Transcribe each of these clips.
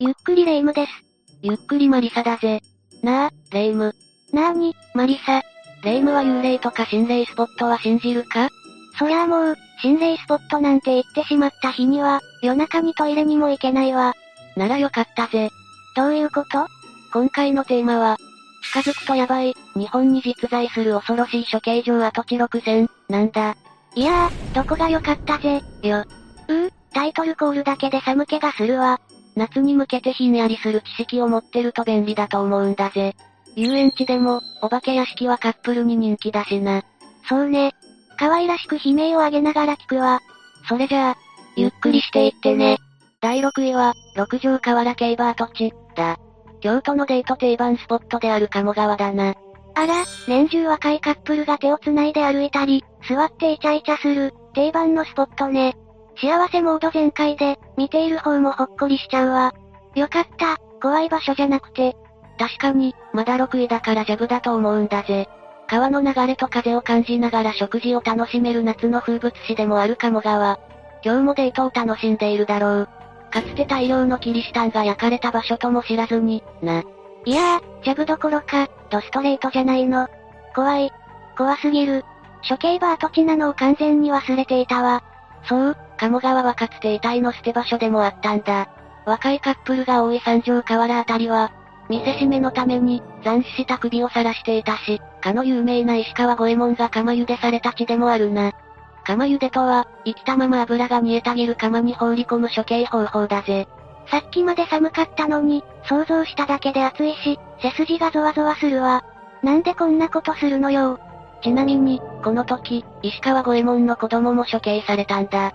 ゆっくりレ夢ムです。ゆっくりマリサだぜ。なあ、レ夢ム。なーに、マリサ。レ夢ムは幽霊とか心霊スポットは信じるか？そりゃあもう、心霊スポットなんて行ってしまった日には、夜中にトイレにも行けないわ。ならよかったぜ。どういうこと？今回のテーマは、近づくとやばい、日本に実在する恐ろしい処刑場跡地6000、なんだ？いやー、どこが良かったぜ。よ。うー、タイトルコールだけで寒気がするわ。夏に向けてひんやりする知識を持ってると便利だと思うんだぜ。遊園地でも、お化け屋敷はカップルに人気だしな。そうね。可愛らしく悲鳴を上げながら聞くわ。それじゃあ、ゆっくりしていってね。第6位は、六条河原競馬跡地、だ。京都のデート定番スポットである鴨川だな。あら、年中若いカップルが手を繋いで歩いたり、座ってイチャイチャする、定番のスポットね。幸せモード全開で、見ている方もほっこりしちゃうわ。よかった、怖い場所じゃなくて。確かに、まだ6位だからジャブだと思うんだぜ。川の流れと風を感じながら食事を楽しめる夏の風物詩でもある鴨川。今日もデートを楽しんでいるだろう。かつて大量のキリシタンが焼かれた場所とも知らずに、な。いやー、ジャブどころか、ドストレートじゃないの。怖い。怖すぎる。処刑場跡地なのを完全に忘れていたわ。そう、鴨川はかつて遺体の捨て場所でもあったんだ。若いカップルが多い三条河原あたりは、見せしめのために、斬死した首を晒していたし、かの有名な石川五右衛門が釜茹でされた地でもあるな。釜茹でとは、生きたまま油が煮えたぎる釜に放り込む処刑方法だぜ。さっきまで寒かったのに、想像しただけで暑いし、背筋がゾワゾワするわ。なんでこんなことするのよ。ちなみに、この時、石川五右衛門の子供も処刑されたんだ。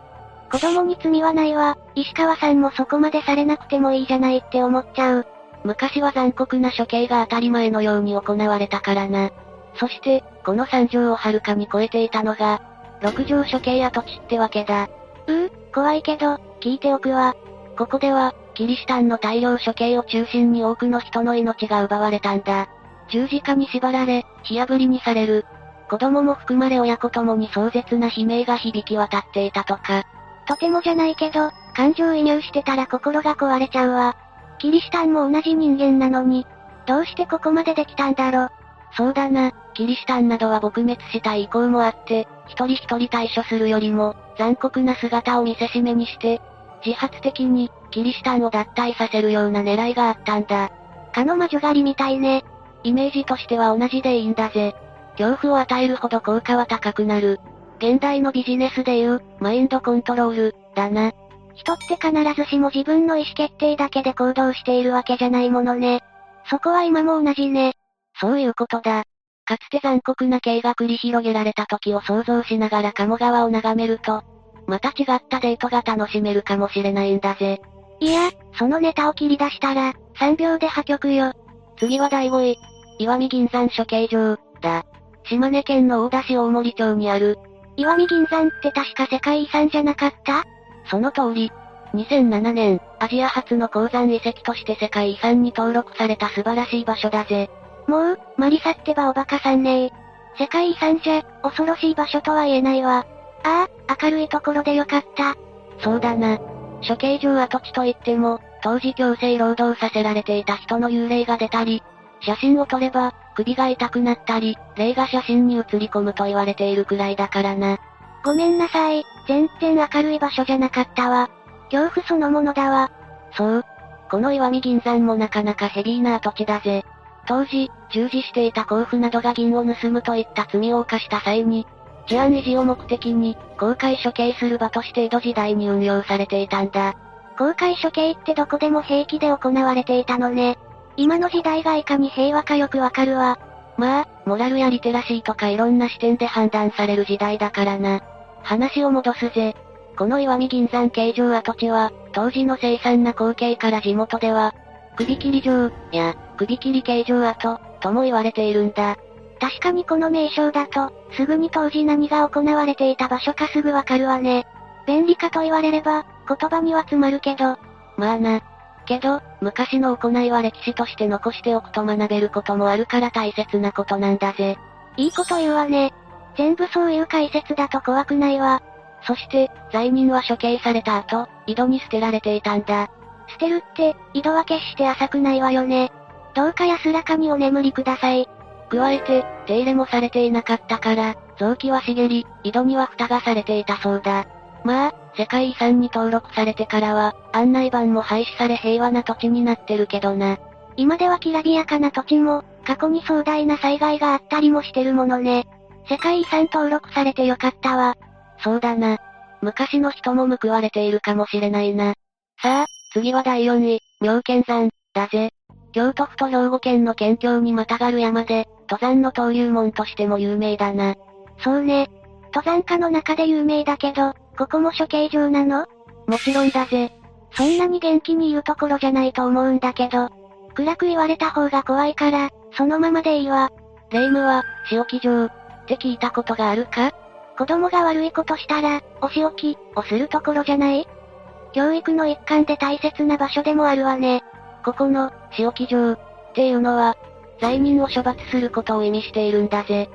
子供に罪はないわ、石川さんもそこまでされなくてもいいじゃないって思っちゃう。昔は残酷な処刑が当たり前のように行われたからな。そして、この三条をはるかに超えていたのが、六条処刑跡地ってわけだ。うー、怖いけど、聞いておくわ。ここでは、キリシタンの大量処刑を中心に多くの人の命が奪われたんだ。十字架に縛られ、火炙りにされる。子供も含まれ親子ともに壮絶な悲鳴が響き渡っていたとか。とてもじゃないけど、感情移入してたら心が壊れちゃうわ。キリシタンも同じ人間なのに、どうしてここまでできたんだろ。そうだな、キリシタンなどは撲滅したい意向もあって、一人一人対処するよりも、残酷な姿を見せしめにして、自発的に、キリシタンを脱退させるような狙いがあったんだ。かの魔女狩りみたいね。イメージとしては同じでいいんだぜ。恐怖を与えるほど効果は高くなる。現代のビジネスでいう、マインドコントロール、だな。人って必ずしも自分の意思決定だけで行動しているわけじゃないものね。そこは今も同じね。そういうことだ。かつて残酷な刑が繰り広げられた時を想像しながら鴨川を眺めると、また違ったデートが楽しめるかもしれないんだぜ。いや、そのネタを切り出したら、3秒で破局よ。次は第5位。岩見銀山処刑場、だ。島根県の大田市大森町にある。岩見銀山って確か世界遺産じゃなかった？その通り。2007年、アジア初の鉱山遺跡として世界遺産に登録された素晴らしい場所だぜ。もう、マリサってばおバカさんね世界遺産じゃ、恐ろしい場所とは言えないわ。ああ、明るいところでよかった。そうだな。処刑場跡地といっても、当時強制労働させられていた人の幽霊が出たり、写真を撮れば、首が痛くなったり、霊が写真に写り込むと言われているくらいだからな。ごめんなさい、全然明るい場所じゃなかったわ。恐怖そのものだわ。そう。この岩見銀山もなかなかヘビーな跡地だぜ。当時、従事していた甲府などが銀を盗むといった罪を犯した際に、治安維持を目的に、公開処刑する場として江戸時代に運用されていたんだ。公開処刑ってどこでも平気で行われていたのね。今の時代がいかに平和かよくわかるわ。まあ、モラルやリテラシーとかいろんな視点で判断される時代だからな。話を戻すぜ。この岩見銀山形状跡地は、当時の凄惨な光景から地元では、首切り場、や、首切り形状跡、とも言われているんだ。確かにこの名称だと、すぐに当時何が行われていた場所かすぐわかるわね。便利かと言われれば、言葉には詰まるけど。まあな。けど、昔の行いは歴史として残しておくと学べることもあるから大切なことなんだぜ。いいこと言うわね。全部そういう解説だと怖くないわ。そして、罪人は処刑された後、井戸に捨てられていたんだ。捨てるって、井戸は決して浅くないわよね。どうか安らかにお眠りください。加えて、手入れもされていなかったから、臓器は茂り、井戸には蓋がされていたそうだ。まあ、世界遺産に登録されてからは、案内板も廃止され平和な土地になってるけどな。今ではきらびやかな土地も、過去に壮大な災害があったりもしてるものね。世界遺産登録されてよかったわ。そうだな。昔の人も報われているかもしれないな。さあ、次は第4位、妙見山、だぜ。京都府と兵庫県の県境にまたがる山で、登山の登竜門としても有名だな。そうね。登山家の中で有名だけど、ここも処刑場なの？もちろんだぜ。そんなに元気に言うところじゃないと思うんだけど。暗く言われた方が怖いから、そのままでいいわ。霊夢は、仕置き場、って聞いたことがあるか？子供が悪いことしたら、お仕置き、をするところじゃない？教育の一環で大切な場所でもあるわね。ここの、仕置き場、っていうのは、罪人を処罰することを意味しているんだぜ。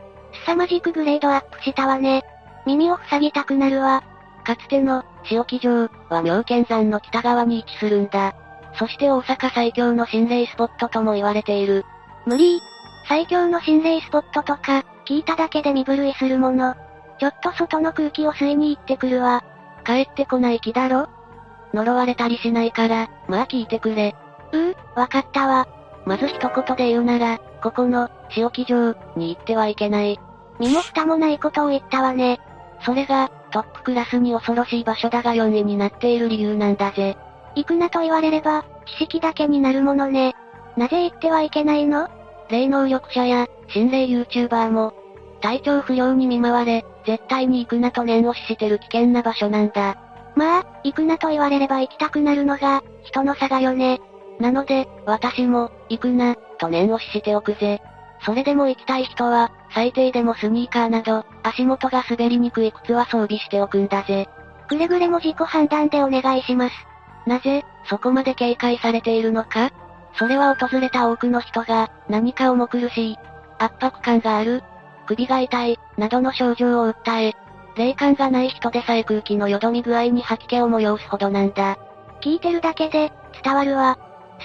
凄まじくグレードアップしたわね。耳を塞ぎたくなるわ。かつての、仕置き場、は妙見山の北側に位置するんだ。そして大阪最強の心霊スポットとも言われている。無理最強の心霊スポットとか、聞いただけで身震いするもの。ちょっと外の空気を吸いに行ってくるわ。帰ってこない気だろ？呪われたりしないから、まあ聞いてくれ。うー、わかったわ。まず一言で言うなら、ここの、仕置き場、に行ってはいけない。身も蓋もないことを言ったわね。それが、トップクラスに恐ろしい場所だが4位になっている理由なんだぜ。行くなと言われれば、知識だけになるものね。なぜ行ってはいけないの？霊能力者や、心霊 YouTuber も、体調不良に見舞われ、絶対に行くなと念押ししてる危険な場所なんだ。まあ、行くなと言われれば行きたくなるのが、人の差がよね。なので、私も、行くな、と念押ししておくぜ。それでも行きたい人は、最低でもスニーカーなど、足元が滑りにくい靴は装備しておくんだぜ。くれぐれも自己判断でお願いします。なぜ、そこまで警戒されているのか？それは訪れた多くの人が、何か重苦しい、圧迫感がある、首が痛い、などの症状を訴え、霊感がない人でさえ空気のよどみ具合に吐き気を催すほどなんだ。聞いてるだけで、伝わるわ。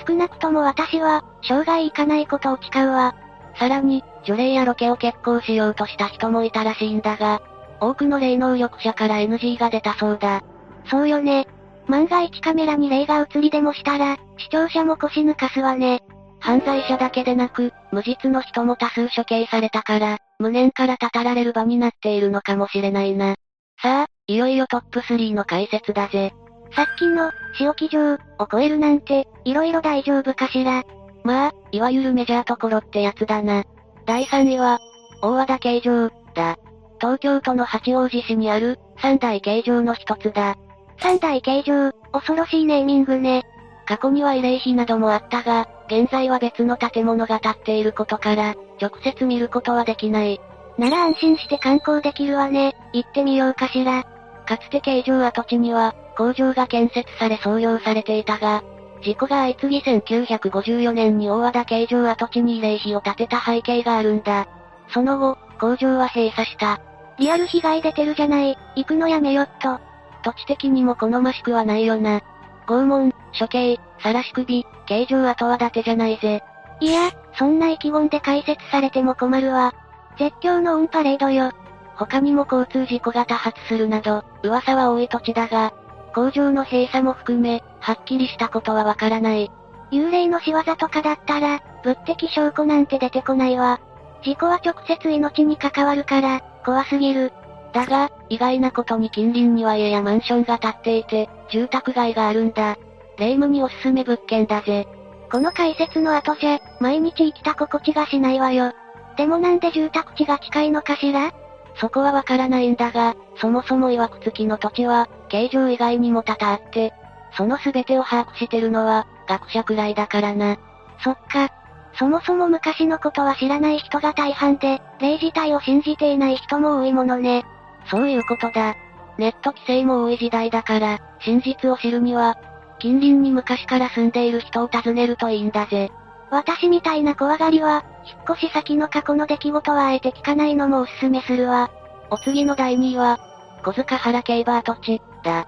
少なくとも私は、生涯行かないことを誓うわ。さらに、除霊やロケを決行しようとした人もいたらしいんだが、多くの霊能力者から NG が出たそうだ。そうよね。万が一カメラに霊が映りでもしたら、視聴者も腰抜かすわね。犯罪者だけでなく、無実の人も多数処刑されたから、無念から語られる場になっているのかもしれないな。さあ、いよいよトップ3の解説だぜ。さっきの、仕置き場、を超えるなんて、色々大丈夫かしら。まあ、いわゆるメジャーところってやつだな。第3位は、大和田形状、だ。東京都の八王子市にある、三大形状の一つだ。三大形状、恐ろしいネーミングね。過去には慰霊碑などもあったが、現在は別の建物が建っていることから、直接見ることはできない。なら安心して観光できるわね。行ってみようかしら。かつて形状跡地には、工場が建設され創業されていたが、事故が相次ぎ1954年に大和田形状跡地に慰霊碑を建てた背景があるんだ。その後、工場は閉鎖した。リアル被害出てるじゃない、行くのやめよっと。土地的にも好ましくはないよな。拷問、処刑、晒し首、形状後は伊達じゃないぜ。いや、そんな意気込んで解説されても困るわ。絶叫のオンパレードよ。他にも交通事故が多発するなど、噂は多い土地だが、工場の閉鎖も含め、はっきりしたことはわからない。幽霊の仕業とかだったら、物的証拠なんて出てこないわ。事故は直接命に関わるから、怖すぎる。だが、意外なことに近隣には家やマンションが建っていて、住宅街があるんだ。霊夢におすすめ物件だぜ。この解説の後じゃ、毎日生きた心地がしないわよ。でもなんで住宅地が近いのかしら？そこはわからないんだが、そもそも曰く付きの土地は、形状以外にも多々あって、その全てを把握してるのは、学者くらいだからな。そっか。そもそも昔のことは知らない人が大半で、霊自体を信じていない人も多いものね。そういうことだ。ネット規制も多い時代だから、真実を知るには、近隣に昔から住んでいる人を訪ねるといいんだぜ。私みたいな怖がりは、引っ越し先の過去の出来事はあえて聞かないのもおすすめするわ。お次の第2位は、小塚原競馬跡地、だ。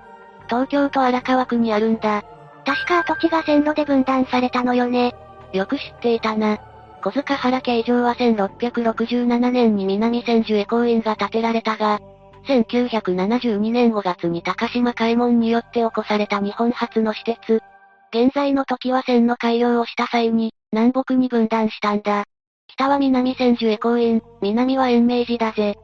東京都荒川区にあるんだ。確か跡地が線路で分断されたのよね。よく知っていたな。小塚原形状は1667年に南千住へ公園が建てられたが、1972年5月に高島海門によって起こされた日本初の私鉄。現在の時は線の改良をした際に、南北に分断したんだ。北は南千住へ公園、南は延命寺だぜ。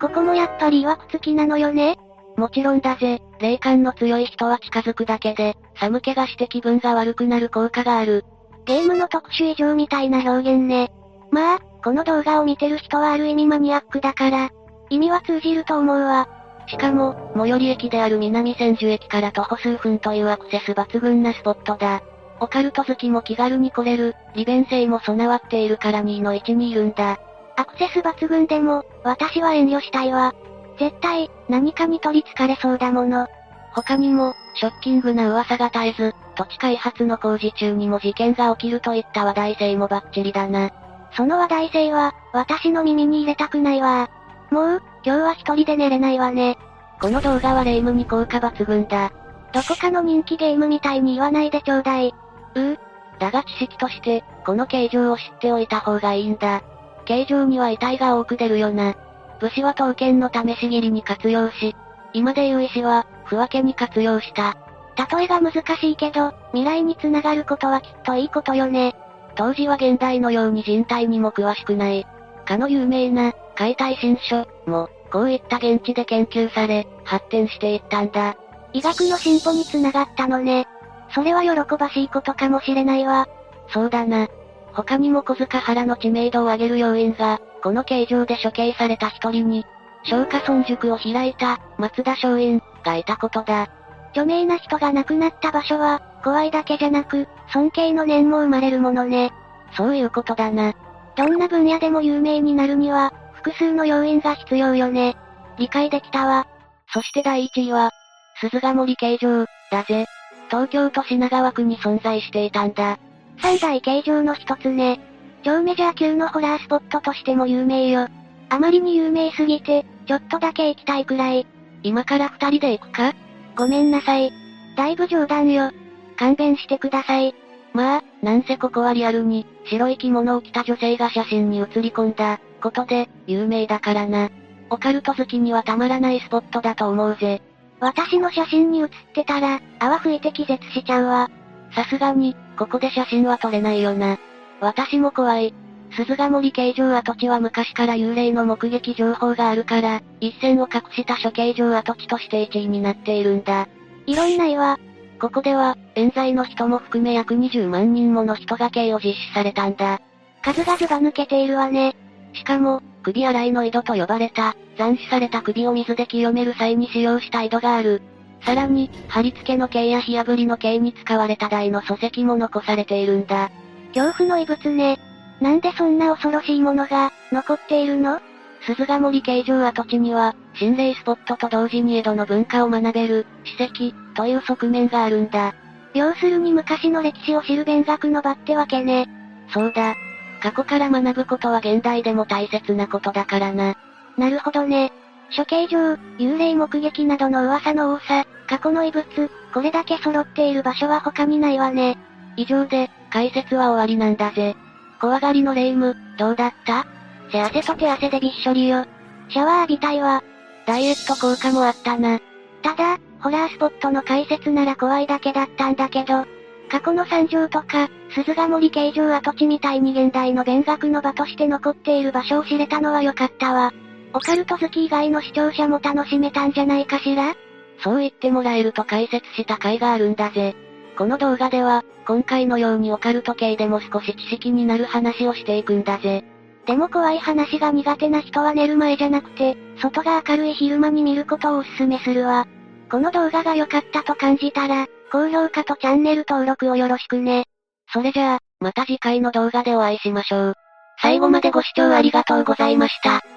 ここもやっぱり曰く付きなのよねもちろんだぜ、霊感の強い人は近づくだけで、寒気がして気分が悪くなる効果がある。ゲームの特殊異常みたいな表現ね。まあ、この動画を見てる人はある意味マニアックだから、意味は通じると思うわ。しかも、最寄り駅である南千住駅から徒歩数分というアクセス抜群なスポットだ。オカルト好きも気軽に来れる、利便性も備わっているから2の位置にいるんだ。アクセス抜群でも、私は遠慮したいわ。絶対、何かに取り憑かれそうだもの。他にも、ショッキングな噂が絶えず、土地開発の工事中にも事件が起きるといった話題性もバッチリだな。その話題性は、私の耳に入れたくないわ。もう、今日は一人で寝れないわね。この動画は霊夢に効果抜群だ。どこかの人気ゲームみたいに言わないでちょうだい。うう。だが知識として、この形状を知っておいた方がいいんだ。形状には遺体が多く出るよな。武士は刀剣の試し切りに活用し、今で言う石は、不分けに活用した。例えが難しいけど、未来につながることはきっといいことよね。当時は現代のように人体にも詳しくない。かの有名な、解体新書も、こういった現地で研究され、発展していったんだ。医学の進歩につながったのね。それは喜ばしいことかもしれないわ。そうだな。他にも小塚原の知名度を上げる要因が、この形状で処刑された一人に、松下村塾を開いた、松田松陰、がいたことだ。著名な人が亡くなった場所は、怖いだけじゃなく、尊敬の念も生まれるものね。そういうことだな。どんな分野でも有名になるには、複数の要因が必要よね。理解できたわ。そして第1位は、鈴ヶ森形状、だぜ。東京都品川区に存在していたんだ。三大形状の一つね。超メジャー級のホラースポットとしても有名よ。あまりに有名すぎて、ちょっとだけ行きたいくらい。今から二人で行くか？ごめんなさい。だいぶ冗談よ。勘弁してください。まあ、なんせここはリアルに、白い着物を着た女性が写真に写り込んだ、ことで、有名だからな。オカルト好きにはたまらないスポットだと思うぜ。私の写真に写ってたら、泡吹いて気絶しちゃうわ。さすがに、ここで写真は撮れないよな。私も怖い。鈴ヶ森形状跡地は昔から幽霊の目撃情報があるから、一線を隠した処刑場跡地として1位になっているんだ。いろんないわ。ここでは、冤罪の人も含め約20万人もの人が刑を実施されたんだ。数がずば抜けているわね。しかも、首洗いの井戸と呼ばれた、斬首された首を水で清める際に使用した井戸がある。さらに、貼り付けの刑や火炙りの刑に使われた台の礎石も残されているんだ。恐怖の遺物ね。なんでそんな恐ろしいものが、残っているの？鈴ヶ森形状跡地には、心霊スポットと同時に江戸の文化を学べる、史跡、という側面があるんだ。要するに昔の歴史を知る勉学の場ってわけね。そうだ。過去から学ぶことは現代でも大切なことだからな。なるほどね。処刑場、幽霊目撃などの噂の多さ、過去の遺物、これだけ揃っている場所は他にないわね。以上で、解説は終わりなんだぜ。怖がりの霊夢、どうだった？せ汗と手汗でびっしょりよ。シャワー浴びたいわ。ダイエット効果もあったな。ただ、ホラースポットの解説なら怖いだけだったんだけど、過去の惨状とか、鈴ヶ森形状跡地みたいに現代の勉学の場として残っている場所を知れたのは良かったわ。オカルト好き以外の視聴者も楽しめたんじゃないかしら？そう言ってもらえると解説した回があるんだぜ。この動画では、今回のようにオカルト系でも少し知識になる話をしていくんだぜ。でも怖い話が苦手な人は寝る前じゃなくて、外が明るい昼間に見ることをお勧めするわ。この動画が良かったと感じたら、高評価とチャンネル登録をよろしくね。それじゃあ、また次回の動画でお会いしましょう。最後までご視聴ありがとうございました。